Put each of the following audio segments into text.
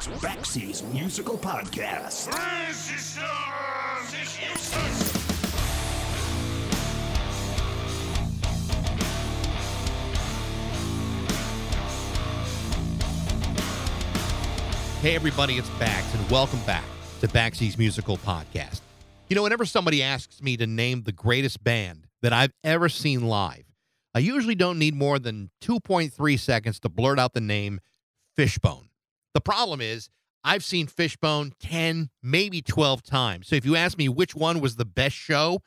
It's Backseas Musical Podcast. Hey, everybody, it's Bax, and welcome back to Baxi's Musical Podcast. You know, whenever somebody asks me to name the greatest band that I've ever seen live, I usually don't need more than 2.3 seconds to blurt out the name Fishbone. The problem is, I've seen Fishbone 10, maybe 12 times. So if you ask me which one was the best show,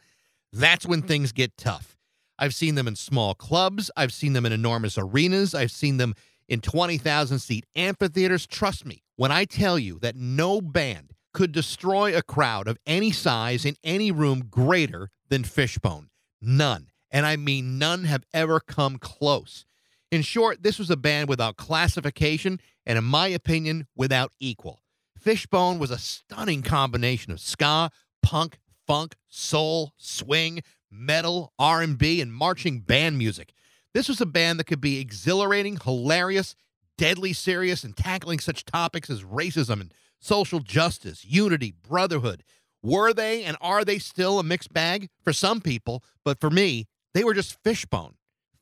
that's when things get tough. I've seen them in small clubs, I've seen them in enormous arenas, I've seen them in 20,000 seat amphitheaters. Trust me when I tell you that no band could destroy a crowd of any size in any room greater than Fishbone. None. And I mean, none have ever come close. In short, this was a band without classification and, in my opinion, without equal. Fishbone was a stunning combination of ska, punk, funk, soul, swing, metal, R&B, and marching band music. This was a band that could be exhilarating, hilarious, deadly serious, and tackling such topics as racism and social justice, unity, brotherhood. Were they and are they still a mixed bag? For some people, but for me, they were just Fishbone.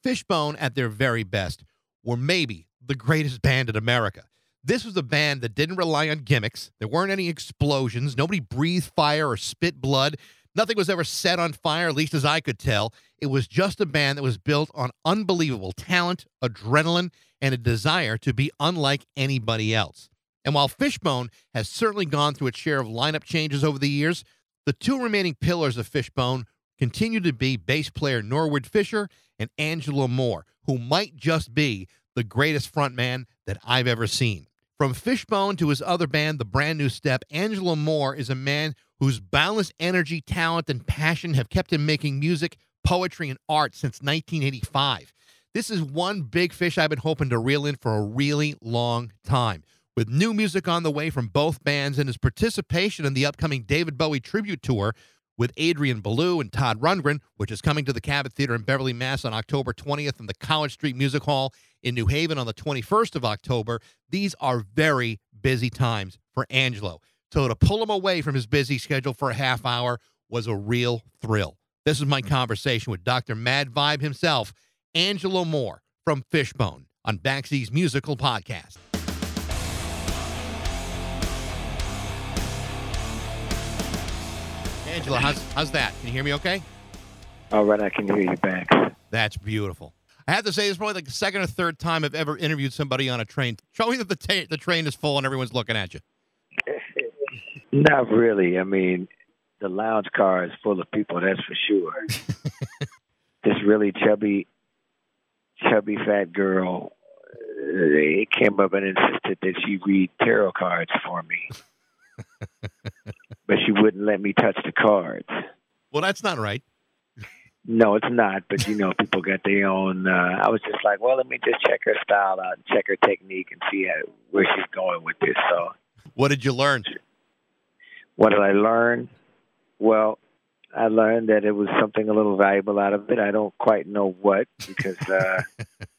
Fishbone, at their very best, were maybe the greatest band in America. This was a band that didn't rely on gimmicks. There weren't any explosions. Nobody breathed fire or spit blood. Nothing was ever set on fire, at least as I could tell. It was just a band that was built on unbelievable talent, adrenaline, and a desire to be unlike anybody else. And while Fishbone has certainly gone through its share of lineup changes over the years, the two remaining pillars of Fishbone continue to be bass player Norwood Fisher and Angelo Moore, who might just be the greatest frontman that I've ever seen. From Fishbone to his other band, The Brand New Step, Angelo Moore is a man whose boundless energy, talent, and passion have kept him making music, poetry, and art since 1985. This is one big fish I've been hoping to reel in for a really long time. With new music on the way from both bands and his participation in the upcoming David Bowie tribute tour with Adrian Belew and Todd Rundgren, which is coming to the Cabot Theater in Beverly, Mass on October 20th in the College Street Music Hall in New Haven on the 21st of October. These are very busy times for Angelo. So to pull him away from his busy schedule for a half hour was a real thrill. This is my mm. conversation with Dr. Mad Vibe himself, Angelo Moore from Fishbone on Baxi's Musical Podcast. Angelo, how's, how's that? Can you hear me okay? All right, I can hear you back. That's beautiful. I have to say, this is probably like the second or third time I've ever interviewed somebody on a train, showing that the, ta- the train is full and everyone's looking at you. Not really. I mean, the lounge car is full of people, that's for sure. this really chubby, chubby fat girl uh, came up and insisted that she read tarot cards for me. but she wouldn't let me touch the cards. Well, that's not right. No, it's not. But you know, people got their own. Uh, I was just like, well, let me just check her style out, and check her technique, and see how, where she's going with this. So, What did you learn? what did I learn? Well, I learned that it was something a little valuable out of it. I don't quite know what because, uh,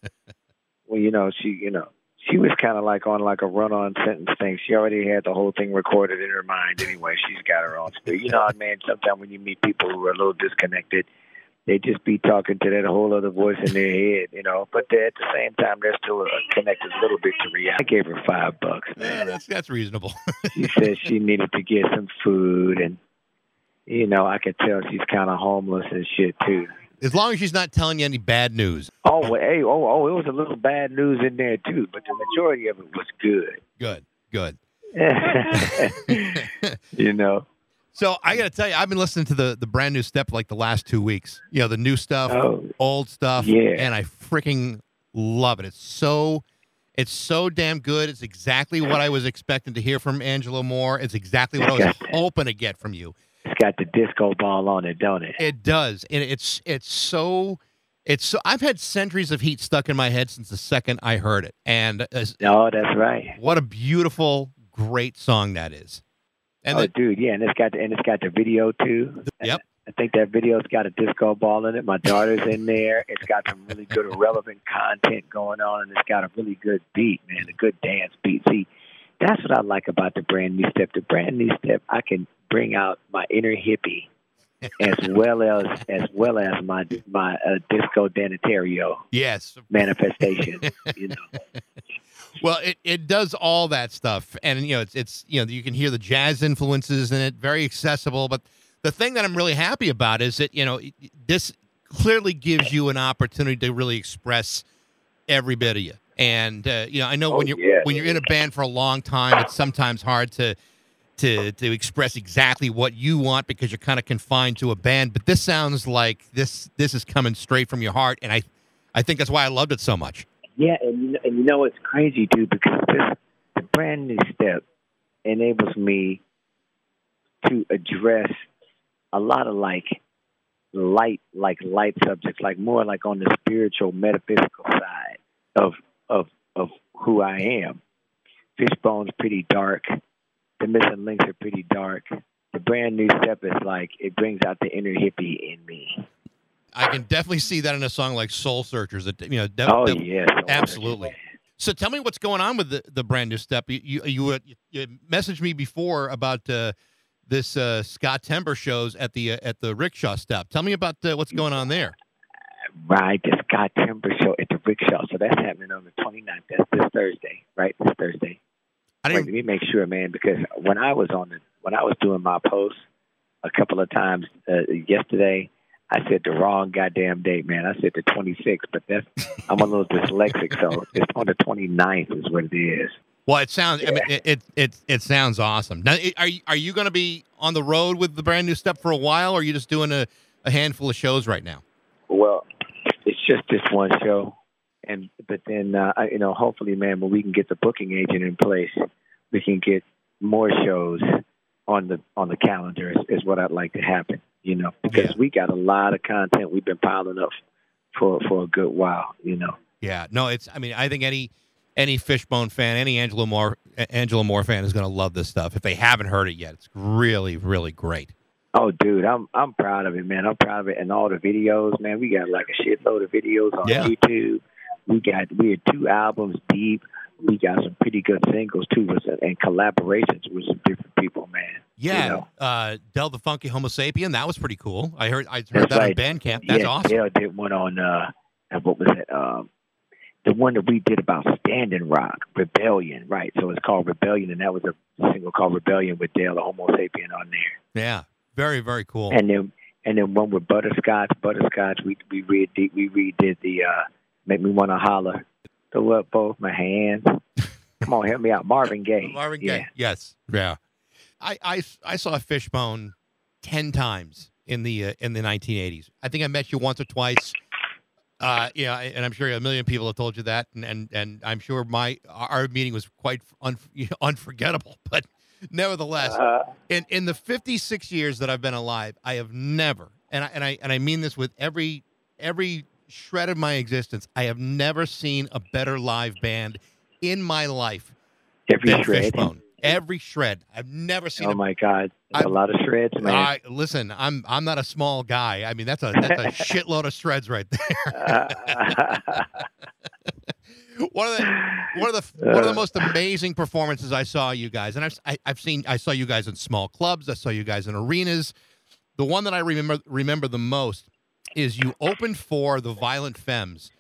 well, you know, she, you know, she was kind of like on like a run-on sentence thing. She already had the whole thing recorded in her mind anyway. She's got her own spirit. You know, mean, sometimes when you meet people who are a little disconnected, they just be talking to that whole other voice in their head, you know. But at the same time, they're still uh, connected a little bit to reality. I gave her five bucks, Yeah, man. that's that's reasonable. she said she needed to get some food, and you know, I could tell she's kind of homeless and shit too. as long as she's not telling you any bad news. Oh, well, hey, oh, oh, it was a little bad news in there too, but the majority of it was good. Good, good. you know. So I got to tell you, I've been listening to the the brand new step like the last two weeks. You know, the new stuff, Oh, old stuff, Yeah. and I freaking love it. It's so, it's so damn good. It's exactly what I was expecting to hear from Angelo Moore. It's exactly what I was hoping to get from you. it's got the disco ball on it, don't it? It does, and it's it's so. It's so. I've had centuries of heat stuck in my head since the second I heard it, and uh, No, that's right. what a beautiful, great song that is. And oh, the, dude, yeah, and it's got the, and it's got the video too. Yep. I think that video's got a disco ball in it. My daughter's in there. It's got some really good relevant content going on, and it's got a really good beat, man, a good dance beat. See, that's what I like about the brand new step. The brand new step, I can bring out my inner hippie as well as as well as my my uh, disco danitario Yes. manifestation. you know, Well, it, it does all that stuff, and you know it's it's you know you can hear the jazz influences in it, very accessible. But the thing that I'm really happy about is that you know this clearly gives you an opportunity to really express every bit of you. And uh, you know, I know Oh, when you're yeah. when you're in a band for a long time, it's sometimes hard to to to express exactly what you want because you're kind of confined to a band. But this sounds like this this is coming straight from your heart, and I I think that's why I loved it so much. Yeah, and and you know it's crazy too because this the brand new step enables me to address a lot of like light like light subjects like more like on the spiritual metaphysical side of of of who I am. Fishbone's pretty dark. The missing links are pretty dark. The brand new step is like it brings out the inner hippie in me. I can definitely see that in a song like Soul Searchers. That you know, def- Oh def- yes, absolutely. So tell me what's going on with the, the brand new step. You you you, uh, you messaged me before about uh, this uh, Scott Timber shows at the uh, at the Rickshaw Stop. Tell me about uh, what's going on there. Right, the Scott Timber show at the Rickshaw. So that's happening on the 29th. That's this Thursday, right? This Thursday. I didn't. let me make sure, man, because when I was on the when I was doing my post a couple of times uh, yesterday, I said the wrong goddamn date, man. I said the 26th, but that's I'm a little dyslexic, so it's on the 29th is what it is. Well, it sounds. I mean, it, it it it sounds awesome. Now, are you, are you going to be on the road with the brand new step for a while, or are you just doing a, a handful of shows right now? Well, it's just this one show, and but then uh, I- you know, hopefully, man, when we can get the booking agent in place, we can get more shows on the on the calendar. Is, is what I'd like to happen. You know, because Yeah. we got a lot of content we've been piling up for for a good while. You know. Yeah, no, it's. I mean, I think any any Fishbone fan, any Angelo Moore Angelo Moore fan is going to love this stuff. If they haven't heard it yet, it's really, really great. Oh, dude, I'm I'm proud of it, man. I'm proud of it, and all the videos, man. We got like a shitload of videos on Yeah. YouTube. We got we had two albums deep. We got some pretty good singles too, with and collaborations with some different. Yeah, You know. uh, Del the Funky Homosapien, that was pretty cool. I heard I heard That's that right. on Bandcamp. That's yeah, awesome. Dale did one on uh, what was it? Um, the one that we did about Standing Rock Rebellion, right? So it's called Rebellion, and that was a single called Rebellion with Dale the Homosapien on there. Yeah, very, very cool. And then and then one with Butterscotch. Butterscotch, we we redid we redid the uh, Make Me Wanna Holler. Throw up both my hands. Come on, help me out, Marvin Gaye. Marvin yeah. Gaye. Yes. Yeah. I, I I saw Fishbone ten times in the uh, in the 1980s. I think I met you once or twice. Uh, yeah, and I'm sure a million people have told you that, and and, and I'm sure my our meeting was quite un, unforgettable. But nevertheless, Uh, in in the 56 years that I've been alive, I have never, and I and I and I mean this with every every shred of my existence, I have never seen a better live band in my life every than shred. Fishbone. Every shred. I've never seen Oh a my God, I- a lot of shreds, man. I listen, I'm I'm not a small guy. I mean, that's a that's a shitload of shreds right there. one of the one of the one of the most amazing performances I saw you guys, and I've I, I've seen I saw you guys in small clubs. I saw you guys in arenas. The one that I remember remember the most is you opened for the Violent Femmes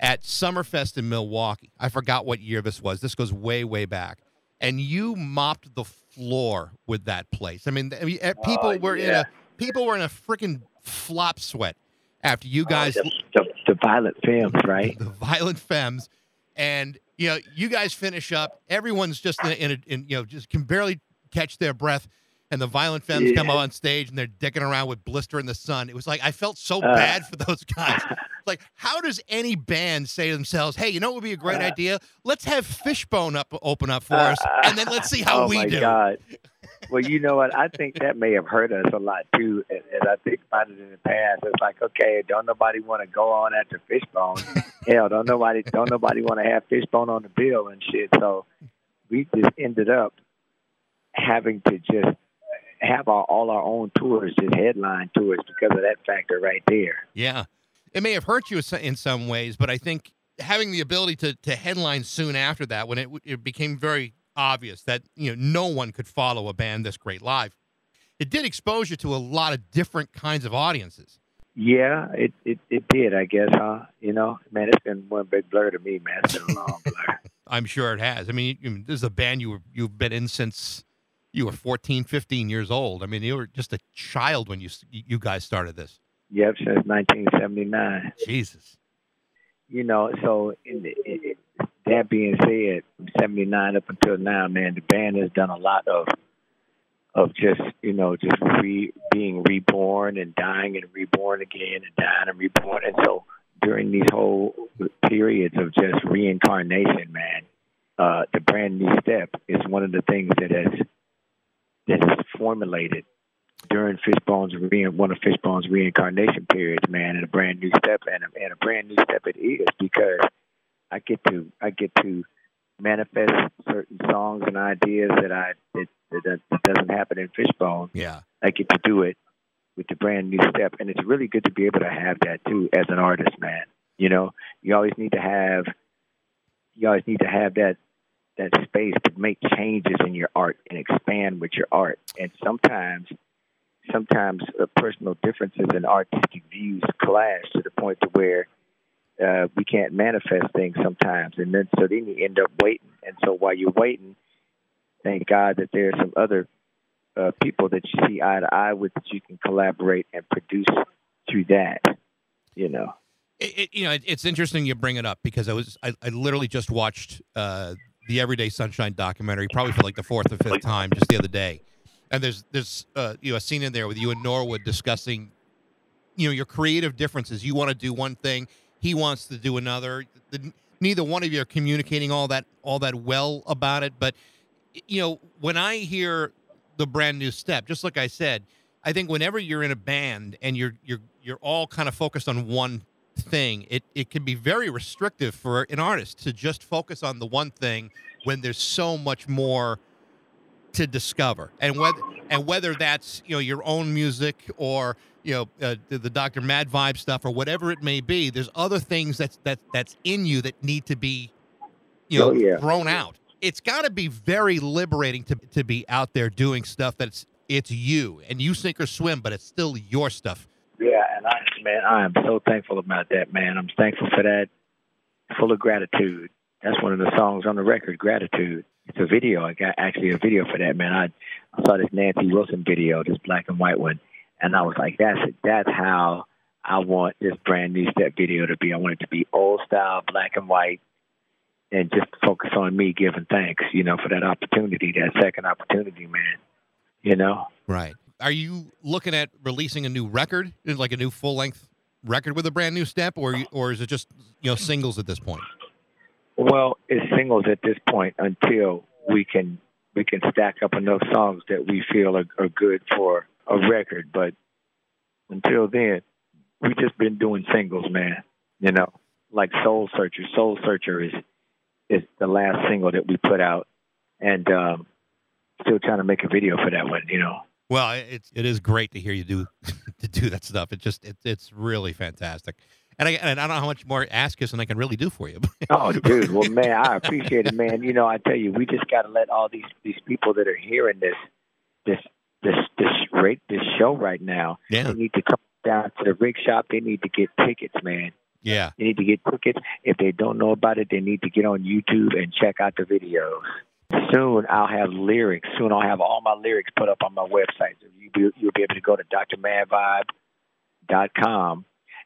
at Summerfest in Milwaukee. I forgot what year this was. This goes way way back, and you mopped the floor with that place. I mean, I mean, eh, people Oh, were in a people were in a freaking flop sweat after you guys the, the, the violent femmes, right? the violent femmes and you know you guys finish up everyone's just in, a, in, a, in you know just can barely catch their breath and the violent femmes come Yeah. on stage and they're dicking around with blister in the sun it was like i felt so Uh. bad for those guys like how does any band say to themselves hey you know what would be a great Uh. idea let's have fishbone up open up for us and then let's see how oh we my do God. Well, you know what? I think that may have hurt us a lot too. As I think about it in the past, it's like, okay, don't nobody want to go on after Fishbone. Hell, don't nobody, don't nobody want to have Fishbone on the bill and shit. So we just ended up having to just have our, all our own tours, just headline tours, because of that factor right there. Yeah. It may have hurt you in some ways, but I think having the ability to, to headline soon after that, when it, it became very obvious that you know no one could follow a band this great live. It did expose you to a lot of different kinds of audiences. Yeah, it, it it did, I guess, huh? You know, man, it's been one big blur to me, man. It's been a long blur. I'm sure it has. I mean, this is a band you were, you've been in since you were 14, 15 years old. I mean, you were just a child when you you guys started this. Yep, since 1979. Jesus. You know, so in the, it, that being said, from 79 up until now, man, the band has done a lot of of just you know just re, being reborn and dying and reborn again and dying and reborn. And so during these whole periods of just reincarnation, man, uh, the brand new step is one of the things that has that is formulated during Fishbone's re- one of Fishbone's reincarnation periods, man, and a brand new step and a, and a brand new step it is because I get to I get to manifest certain songs and ideas that I that, that, that doesn't happen in Fishbone. Yeah, I get to do it with the brand new step, and it's really good to be able to have that too as an artist, man. You know, you always need to have you always need to have that that space to make changes in your art and expand with your art. And sometimes, sometimes uh, personal differences in artistic views clash to the point to where uh, we can't manifest things sometimes, and then so then you end up waiting. And so while you're waiting, thank God that there are some other uh, people that you see eye to eye with that you can collaborate and produce through that. You know. It, it, you know, it, it's interesting you bring it up because I was I, I literally just watched uh, the Everyday Sunshine documentary, probably for like the fourth or fifth time, just the other day. And there's there's uh, you know a scene in there with you and Norwood discussing, you know, your creative differences. You want to do one thing, he wants to do another. The, neither one of you are communicating all that all that well about it. But you know, when I hear the brand new step, just like I said, I think whenever you're in a band and you're you're you're all kind of focused on one thing, it, it can be very restrictive for an artist to just focus on the one thing when there's so much more to discover. And whether and whether that's you know your own music or you know uh, the, the Dr. Mad Vibe stuff or whatever it may be, there's other things that's that that's in you that need to be you know Oh, yeah. thrown out. It's got to be very liberating to to be out there doing stuff that's it's you and you sink or swim, but it's still your stuff. Yeah, and I, man, I am so thankful about that, man. I'm thankful for that, full of gratitude. That's one of the songs on the record, Gratitude. It's a video. I got actually a video for that, man. I, I saw this Nancy Wilson video, this black and white one, and I was like, that's it. That's how I want this brand new step video to be. I want it to be old style, black and white, and just focus on me giving thanks, you know, for that opportunity, that second opportunity, man. You know? Right. Are you looking at releasing a new record, like a new full length record with a brand new step, or or is it just you know singles at this point? Well, it's singles at this point until we can we can stack up enough songs that we feel are, are good for a record. But until then, we've just been doing singles, man. You know, like Soul Searcher. Soul Searcher is is the last single that we put out, and um, still trying to make a video for that one. You know. Well, it's it is great to hear you do to do that stuff. It just it, it's really fantastic, and I and I don't know how much more ask us and I can really do for you. Oh, dude. Well, man, I appreciate it, man. You know, I tell you, we just got to let all these these people that are hearing this this this this rate this show right now. yeah, They need to come down to the rig shop. They need to get tickets, man. yeah. They need to get tickets. If they don't know about it, they need to get on YouTube and check out the videos. Soon I'll have lyrics. Soon I'll have all my lyrics put up on my website. So you be, you'll be able to go to drmadvibe.com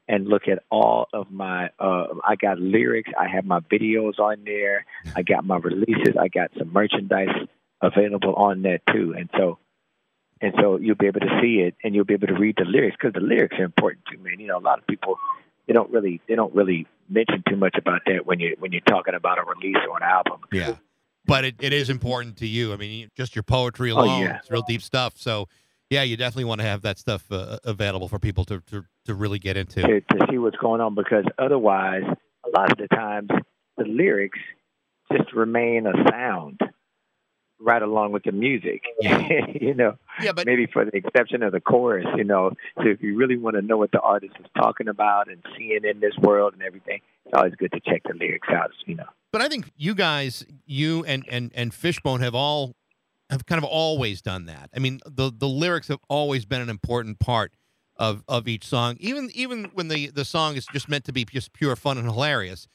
and look at all of my. Uh, I got lyrics. I have my videos on there. I got my releases. I got some merchandise available on that too. And so, and so you'll be able to see it, and you'll be able to read the lyrics because the lyrics are important too, man. You know, a lot of people they don't really they don't really mention too much about that when you when you're talking about a release or an album. Yeah. But it, it is important to you. I mean, just your poetry Oh, alone, yeah. it's real deep stuff. So, yeah, you definitely want to have that stuff uh, available for people to, to, to really get into. to, to see what's going on because otherwise, a lot of the times, the lyrics just remain a sound right along with the music. Yeah. you know, Yeah, but maybe for the exception of the chorus, you know. So if you really want to know what the artist is talking about and seeing in this world and everything, it's always good to check the lyrics out, you know. but I think you guys, you and and and Fishbone have all have kind of always done that. I mean, the the lyrics have always been an important part of of each song. Even even when the the song is just meant to be just pure fun and hilarious,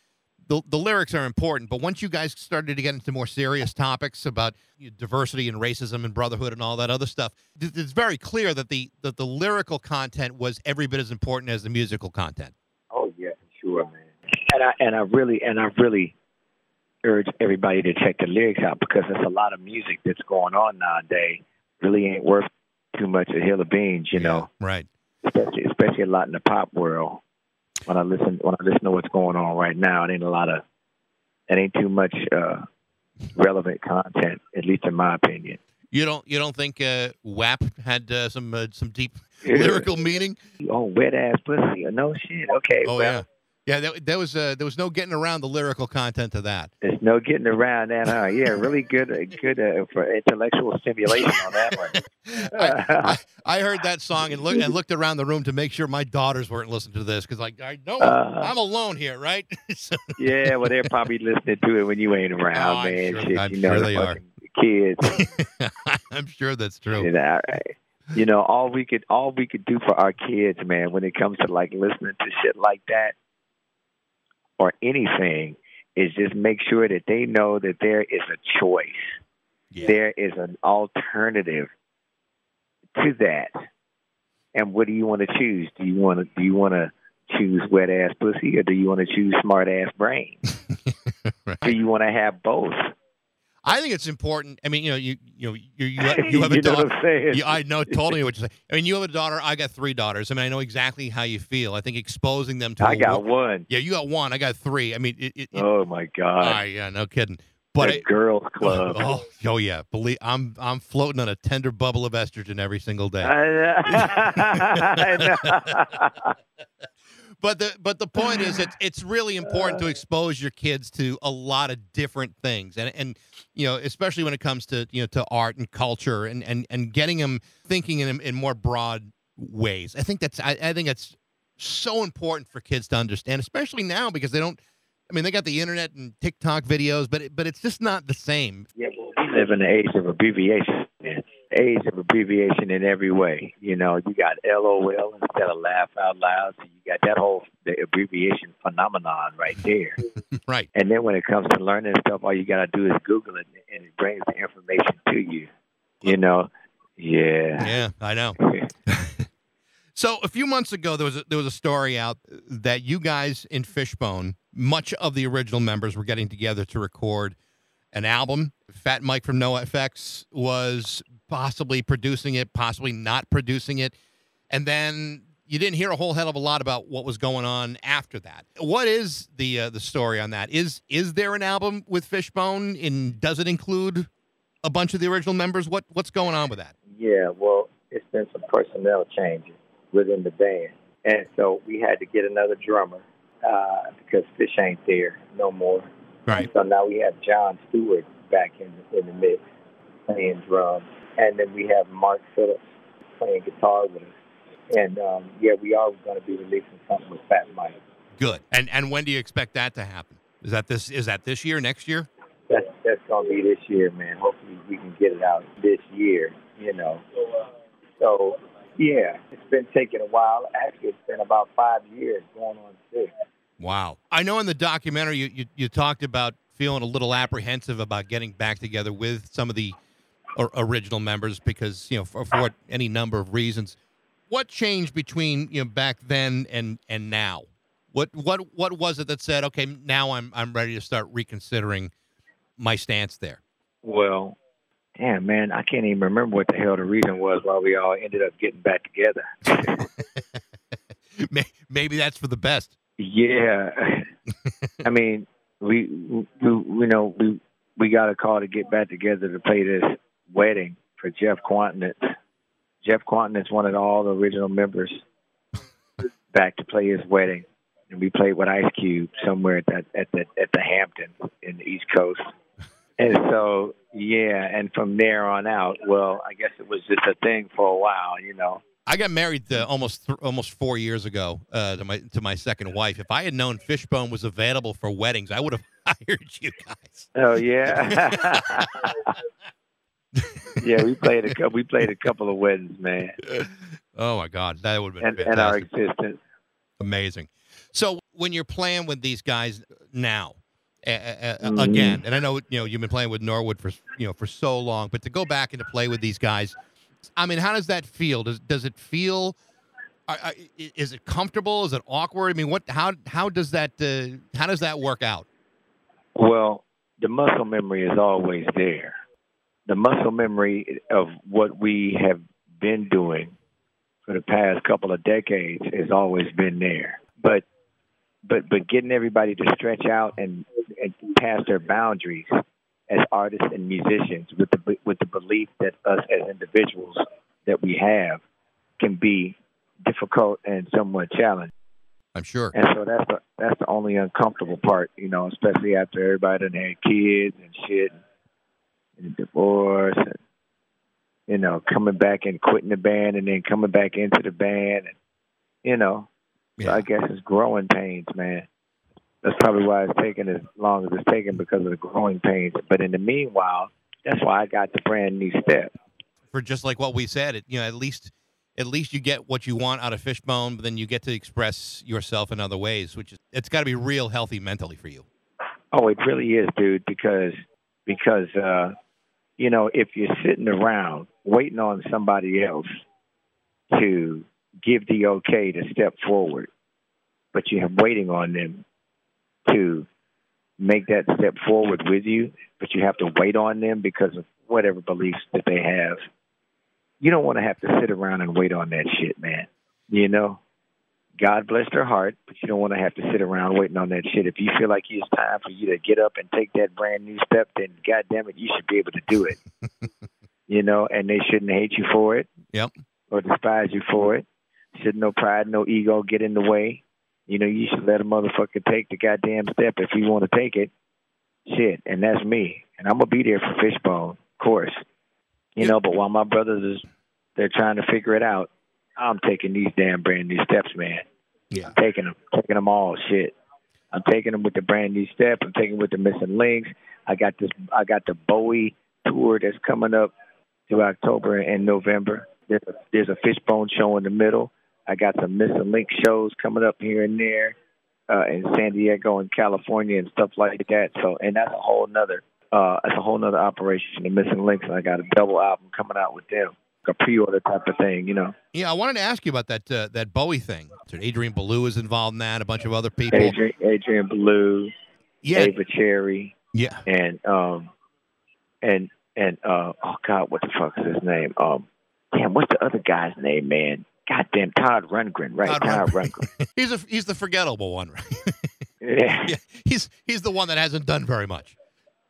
the the lyrics are important. But once you guys started to get into more serious topics about diversity and racism and brotherhood and all that other stuff, it's very clear that the that the lyrical content was every bit as important as the musical content. Oh yeah, sure, man. And I and I really and I really urge everybody to check the lyrics out because there's a lot of music that's going on nowadays. Really ain't worth too much a hill of beans, you Yeah, know. right? Especially especially a lot in the pop world. When I listen when I listen to what's going on right now, it ain't a lot of it ain't too much uh relevant content, at least in my opinion. You don't you don't think uh, WAP had uh, some uh, some deep lyrical meaning? Oh, wet ass pussy. No shit. Okay. Oh well, yeah, yeah. That, that was uh, there was no getting around the lyrical content of that. There's no getting around that, huh? Yeah, really good, uh, good uh, for intellectual stimulation on that one. I, I, I heard that song and looked and looked around the room to make sure my daughters weren't listening to this because like I know Uh, I'm alone here, right? So- yeah, well, they're probably listening to it when you ain't around, Oh, man. sure- Shit, I'm you know sure the they are. kids. I'm sure that's true. You know, you know, all we could, all we could do for our kids, man, when it comes to like listening to shit like that or anything, is just make sure that they know that there is a choice. Yeah. there is an alternative to that. And what do you want to choose? Do you want to do you want to choose wet ass pussy or do you want to choose smart ass brain? Right. Do you want to have both? I think it's important. I mean, you know, you you know, you you, have- you have a know daughter. saying? Yeah, know totally what you're saying. I mean, you have a daughter. I got three daughters. I mean, I know exactly how you feel. I think exposing them to I got wo- one. Yeah, you got one. I got three. I mean, it. it, Oh my god! ah, yeah, no kidding. But the it, girls club. oh, oh yeah, believe I'm I'm floating on a tender bubble of estrogen every single day. I know. But the but the point is, it's it's really important to uh. expose your kids to a lot of different things, and and you know, especially when it comes to you know to art and culture, and and and getting them thinking in in more broad ways. I think that's I, I think that's so important for kids to understand, especially now because they don't. I mean, they got the internet and TikTok videos, but it, but it's just not the same. Yeah, well, we live in the age of abbreviation. Man. Age of abbreviation in every way. You know, you got LOL instead of laugh out loud. So you got that whole the abbreviation phenomenon right there. Right. and then when it comes to learning stuff, all you got to do is Google it, and it brings the information to you. You know, yeah. Yeah, I know. So a few months ago, there was a, there was a story out that you guys in Fishbone, much of the original members were getting together to record an album. Fat Mike from NoFX was possibly producing it, possibly not producing it, and then you didn't hear a whole hell of a lot about what was going on after that. What is the uh, the story on that? Is is there an album with Fishbone? And does it include a bunch of the original members? What what's going on with that? Yeah, well, it's been some personnel changes within the band, and so we had to get another drummer uh, because Fish ain't there no more. Right. So now we have John Steward back in in the mix playing drums, and then we have Mark Phillips playing guitar with us. And um, yeah, we are going to be releasing something with Fat Mike. Good. And and when do you expect that to happen? Is that this is that this year, next year? That's that's going to be this year, man. Hopefully we can get it out this year. You know. So yeah, it's been taking a while. Actually, it's been about five years going on six. Wow. I know in the documentary you, you, you talked about feeling a little apprehensive about getting back together with some of the or, original members because, you know, for, for what, any number of reasons. What changed between, you know, back then and and now? What what what was it that said, okay, now I'm I'm ready to start reconsidering my stance there? Well, damn, man, I can't even remember what the hell the reason was why we all ended up getting back together. Maybe that's for the best. Yeah, I mean, we, we, you know, we we got a call to get back together to play this wedding for Jeff Kwatinetz. Jeff Kwatinetz wanted all the original members back to play his wedding, and we played with Ice Cube somewhere at that at the at the Hampton in the East Coast. And so, yeah, and from there on out, well, I guess it was just a thing for a while, you know. I got married uh, almost th- almost four years ago uh, to my to my second wife. If I had known Fishbone was available for weddings, I would have hired you guys. Oh yeah. yeah, we played a couple. We played a couple of weddings, man, Oh my God, that would have been and, and our existence. amazing. So when you're playing with these guys now, uh, uh, Mhm. again, and I know you know you've been playing with Norwood for you know for so long, but to go back and to play with these guys, I mean, how does that feel? Does does it feel? Is it comfortable? Is it awkward? I mean, what? How how does that uh, how does that work out? Well, the muscle memory is always there. The muscle memory of what we have been doing for the past couple of decades has always been there. But but but getting everybody to stretch out and, and pass their boundaries as artists and musicians with the with the belief that us as individuals that we have can be difficult and somewhat challenging. I'm sure. And so that's the that's the only uncomfortable part, you know, especially after everybody done had kids and shit and divorce and you know, coming back and quitting the band and then coming back into the band and you know. So I guess it's growing pains, man. That's probably why it's taking as long as it's taking because of the growing pains. But in the meanwhile, that's why I got the brand new step. For just like what we said, it, you know, at least at least you get what you want out of Fishbone, but then you get to express yourself in other ways, which is it's got to be real healthy mentally for you. Oh, it really is, dude, because because uh you know, if you're sitting around waiting on somebody else to give the okay to step forward, but you're waiting on them to make that step forward with you, but you have to wait on them because of whatever beliefs that they have. You don't want to have to sit around and wait on that shit, man. You know? God bless their heart, but you don't want to have to sit around waiting on that shit. If you feel like it's time for you to get up and take that brand new step, then God damn it, you should be able to do it. you know, and they shouldn't hate you for it. Yep. Or despise you for it. Should no pride, no ego get in the way. You know, you should let a motherfucker take the goddamn step if you want to take it. Shit, and that's me. And I'm gonna be there for Fishbone, of course. You know, but while my brothers is they're trying to figure it out, I'm taking these damn brand new steps, man. Yeah. I'm taking them, taking them all. Shit, I'm taking them with the brand new step. I'm taking with the missing links. I got this. I got the Bowie tour that's coming up through October and November. There's a, there's a Fishbone show in the middle. I got some missing link shows coming up here and there uh, in San Diego and California and stuff like that. So, and that's a whole nother. Uh, that's a whole nother operation. The missing links. I got a double album coming out with them. A pre-order type of thing, you know. Yeah, I wanted to ask you about that uh, that Bowie thing. So Adrian Belew is involved in that. A bunch of other people. Adrian, Adrian Belew, yeah, Ava Cherry, yeah. and um, and and uh, oh God, what the fuck is his name? Um, damn, what's the other guy's name, man? God damn, Todd Rundgren, right? Todd Todd, Rundgren. Rundgren. He's a he's the forgettable one, right? yeah, yeah, he's he's the one that hasn't done very much.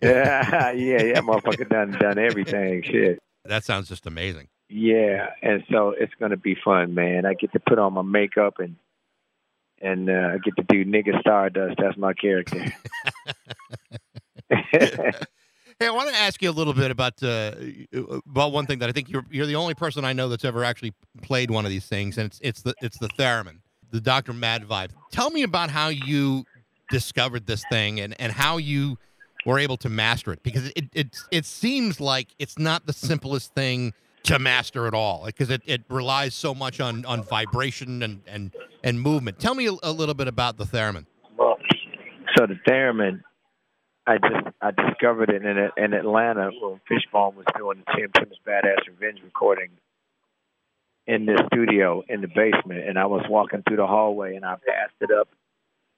yeah, yeah, yeah. Motherfucker done done everything. Shit. That sounds just amazing. Yeah, and so it's gonna be fun, man. I get to put on my makeup and and uh, I get to do nigga Stardust. That's my character. Hey, I want to ask you a little bit about uh, about one thing that I think you're you're the only person I know that's ever actually played one of these things, and it's it's the it's the theremin, the Dr. Mad vibe. Tell me about how you discovered this thing and and how you were able to master it because it it it seems like it's not the simplest thing to master at all because it, it relies so much on on vibration and and and movement. Tell me a, a little bit about the theremin. Well, so the theremin, I just I discovered it in in Atlanta when Fishbone was doing the Chim Chim's Badass Revenge recording in the studio in the basement, and I was walking through the hallway and I passed it up,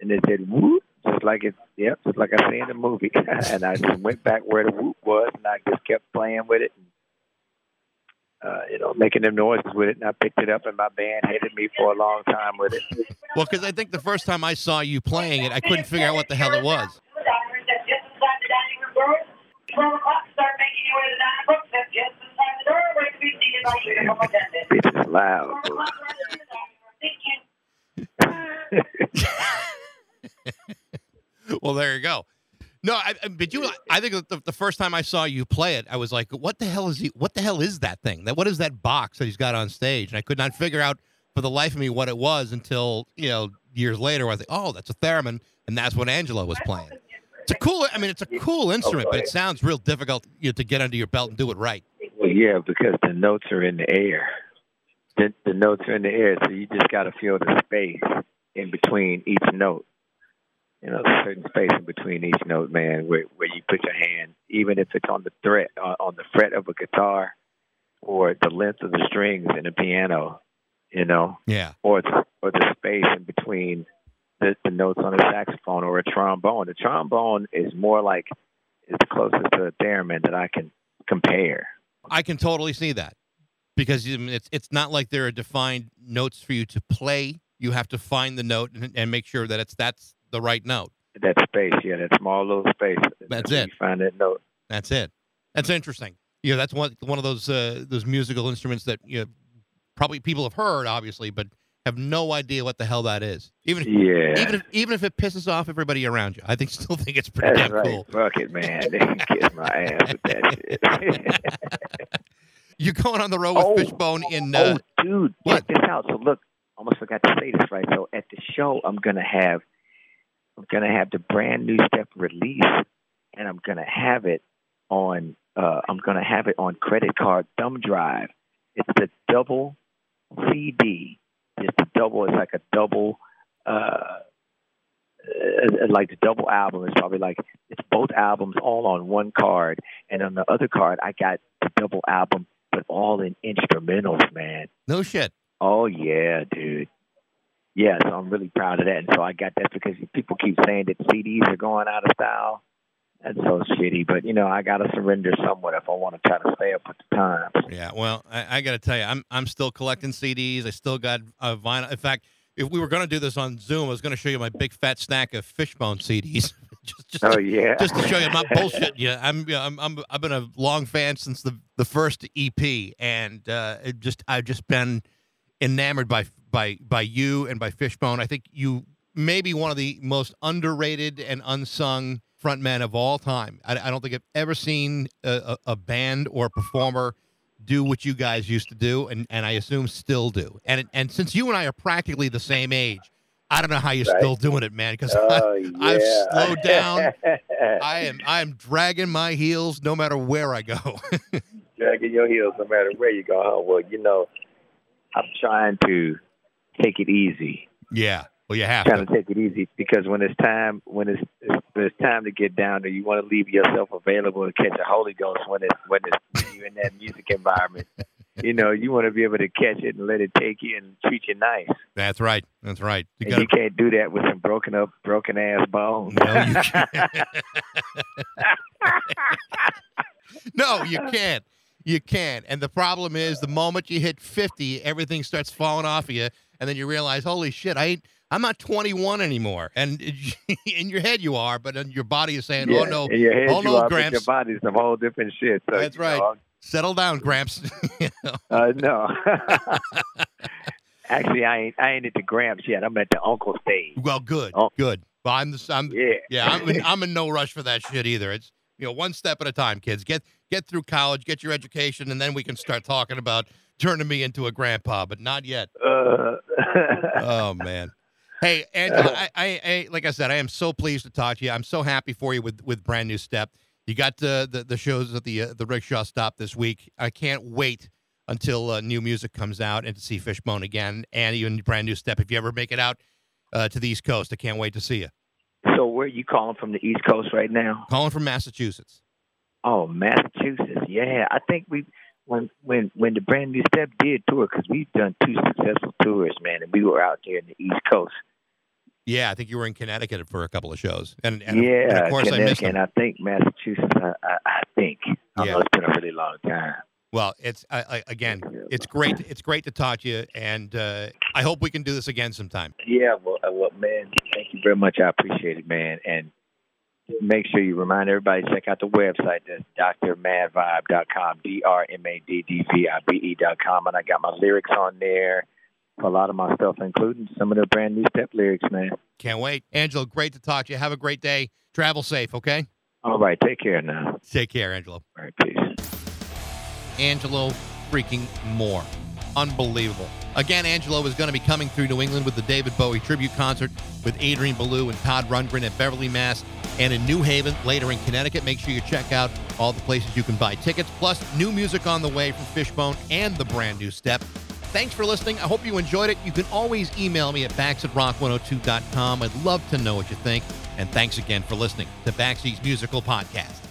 and it said whoop, just like it, yep, just like I see in the movie, and I just went back where the whoop was, and I just kept playing with it. And, uh, you know, making them noises with it, and I picked it up, and my band hated me for a long time with it. Well, because I think the first time I saw you playing it, I couldn't figure out what the hell it was. Is loud. Well, there you go. No, I, I- but you, I think the, the first time I saw you play it, I was like, "What the hell is he? What the hell is that thing? That what is that box that he's got on stage?" And I could not figure out for the life of me what it was until you know years later. Where I think, "Oh, that's a theremin," and that's what Angelo was playing. It's a cool. I mean, it's a cool instrument, but it sounds real difficult you know, to get under your belt and do it right. Well, yeah, because the notes are in the air. The, the notes are in the air, so you just got to feel the space in between each note. You know, a certain space in between each note, man, where where you put your hand, even if it's on the threat on, on the fret of a guitar, or the length of the strings in a piano, you know, Yeah, or the, or the space in between the, the notes on a saxophone or a trombone. The trombone is more like it's the closest to a theremin that I can compare. I can totally see that because it's it's not like there are defined notes for you to play. You have to find the note and, and make sure that it's that's the right note. That space, yeah, that small little space. That's it. You find that note. That's it. That's interesting. Yeah, that's one one of those uh, those musical instruments that you know, probably people have heard, obviously, but have no idea what the hell that is. Even if, Yeah, even if even if it pisses off everybody around you, I think still think it's pretty that's damn right. cool. Fuck it, man. They can kiss my ass with that shit. You're going on the road with Oh. Fishbone in uh, oh, dude, what? check this out. So look, almost forgot to say this right. So at the show, I'm gonna have, I'm gonna have the brand new step release, and I'm gonna have it on, uh, I'm gonna have it on credit card thumb drive. It's the double CD. It's the double. It's like a double. Uh, uh, like the double album is probably like it's both albums all on one card, and on the other card I got the double album, but all in instrumentals, man. no shit. Oh yeah, dude. Yeah, so I'm really proud of that, and so I got that because people keep saying that CDs are going out of style. That's so shitty, but you know I got to surrender somewhat if I want to try to stay up with the times. Yeah, well, I, I got to tell you, I'm I'm still collecting CDs. I still got a vinyl. In fact, if we were going to do this on Zoom, I was going to show you my big fat stack of Fishbone CDs. just, just, Oh to, yeah, just to show you, I'm not bullshitting you. I'm, yeah, I'm, I'm, I've been a long fan since the the first EP, and uh, it just I've just been enamored by by by you and by Fishbone. I think you may be one of the most underrated and unsung frontmen of all time. I, I don't think I've ever seen a, a, a band or a performer do what you guys used to do, and, and I assume still do. And and since you and I are practically the same age, I don't know how you're Right. still doing it, man. Because Oh yeah. I've slowed down. I am I am dragging my heels no matter where I go. dragging your heels no matter where you go. Huh? Well, you know, I'm trying to take it easy. yeah, well you have Trying to. to take it easy because when it's time, when it's it's, it's time to get down there, you want to leave yourself available to catch a Holy Ghost when it's when it's when you're in that music environment. You know, you want to be able to catch it and let it take you and treat you nice. That's right. That's right. You And got you can't do that with some broken up, broken ass bones. No, you can't. no, you can't. You can't. And the problem is, the moment you hit fifty, everything starts falling off of you, and then you realize, holy shit, I ain't, I'm not 21 anymore. And in your head you are, but your body is saying, Yeah, oh no, in your head oh you no, are, Gramps. your body's some whole different shit. So, That's right. know, settle down, Gramps. You know? Uh, no. Actually, I ain't. I ain't at the Gramps yet. I'm at the uncle stage. well, good, Oh. good. But I'm the, I'm, Yeah. Yeah, I'm in, I'm in no rush for that shit either. It's you know one step at a time, kids. Get get through college, get your education, and then we can start talking about turning me into a grandpa. But not yet. Uh, Oh man. Hey, Angelo, I, I, I like I said, I am so pleased to talk to you. I'm so happy for you with with brand new step. You got the the, the shows at the uh, the rickshaw stop this week. I can't wait until uh, new music comes out and to see Fishbone again and even brand new step. If you ever make it out uh, to the East Coast, I can't wait to see you. so, where are you calling from the East Coast right now? Calling from Massachusetts. Oh, Massachusetts. Yeah, I think we when when when the brand new step did tour because we've done two successful tours, man, and we were out there in the East Coast. Yeah, I think you were in Connecticut for a couple of shows, and, and, yeah, and of course I missed them. and I think Massachusetts. I, I, I think. I Yeah. know it's been a really long time. Well, it's I, I, again, it's great. It's great to talk to you, and uh, I hope we can do this again sometime. Yeah, well, uh, well, man, thank you very much. I appreciate it, man. And make sure you remind everybody to check out the website. That's drmadvibe.com, D-R-M-A-D-D-V-I-B-E.com. And I got my lyrics on there a lot of my stuff, including some of the brand new step lyrics, man. Can't wait, Angelo, Great to talk to you. Have a great day. Travel safe. Okay. All right. Take care now. Take care, Angelo. All right. Peace. Angelo freaking Moore. Unbelievable. Again, Angelo is going to be coming through New England with the David Bowie tribute concert with Adrian Belew and Todd Rundgren at Beverly, Mass. And in New Haven, later in Connecticut. Make sure you check out all the places you can buy tickets. Plus, new music on the way from Fishbone and the brand new Step. Thanks for listening. I hope you enjoyed it. You can always email me at backs at rock102.com. I'd love to know what you think. And thanks again for listening to Baxi's Musical Podcast.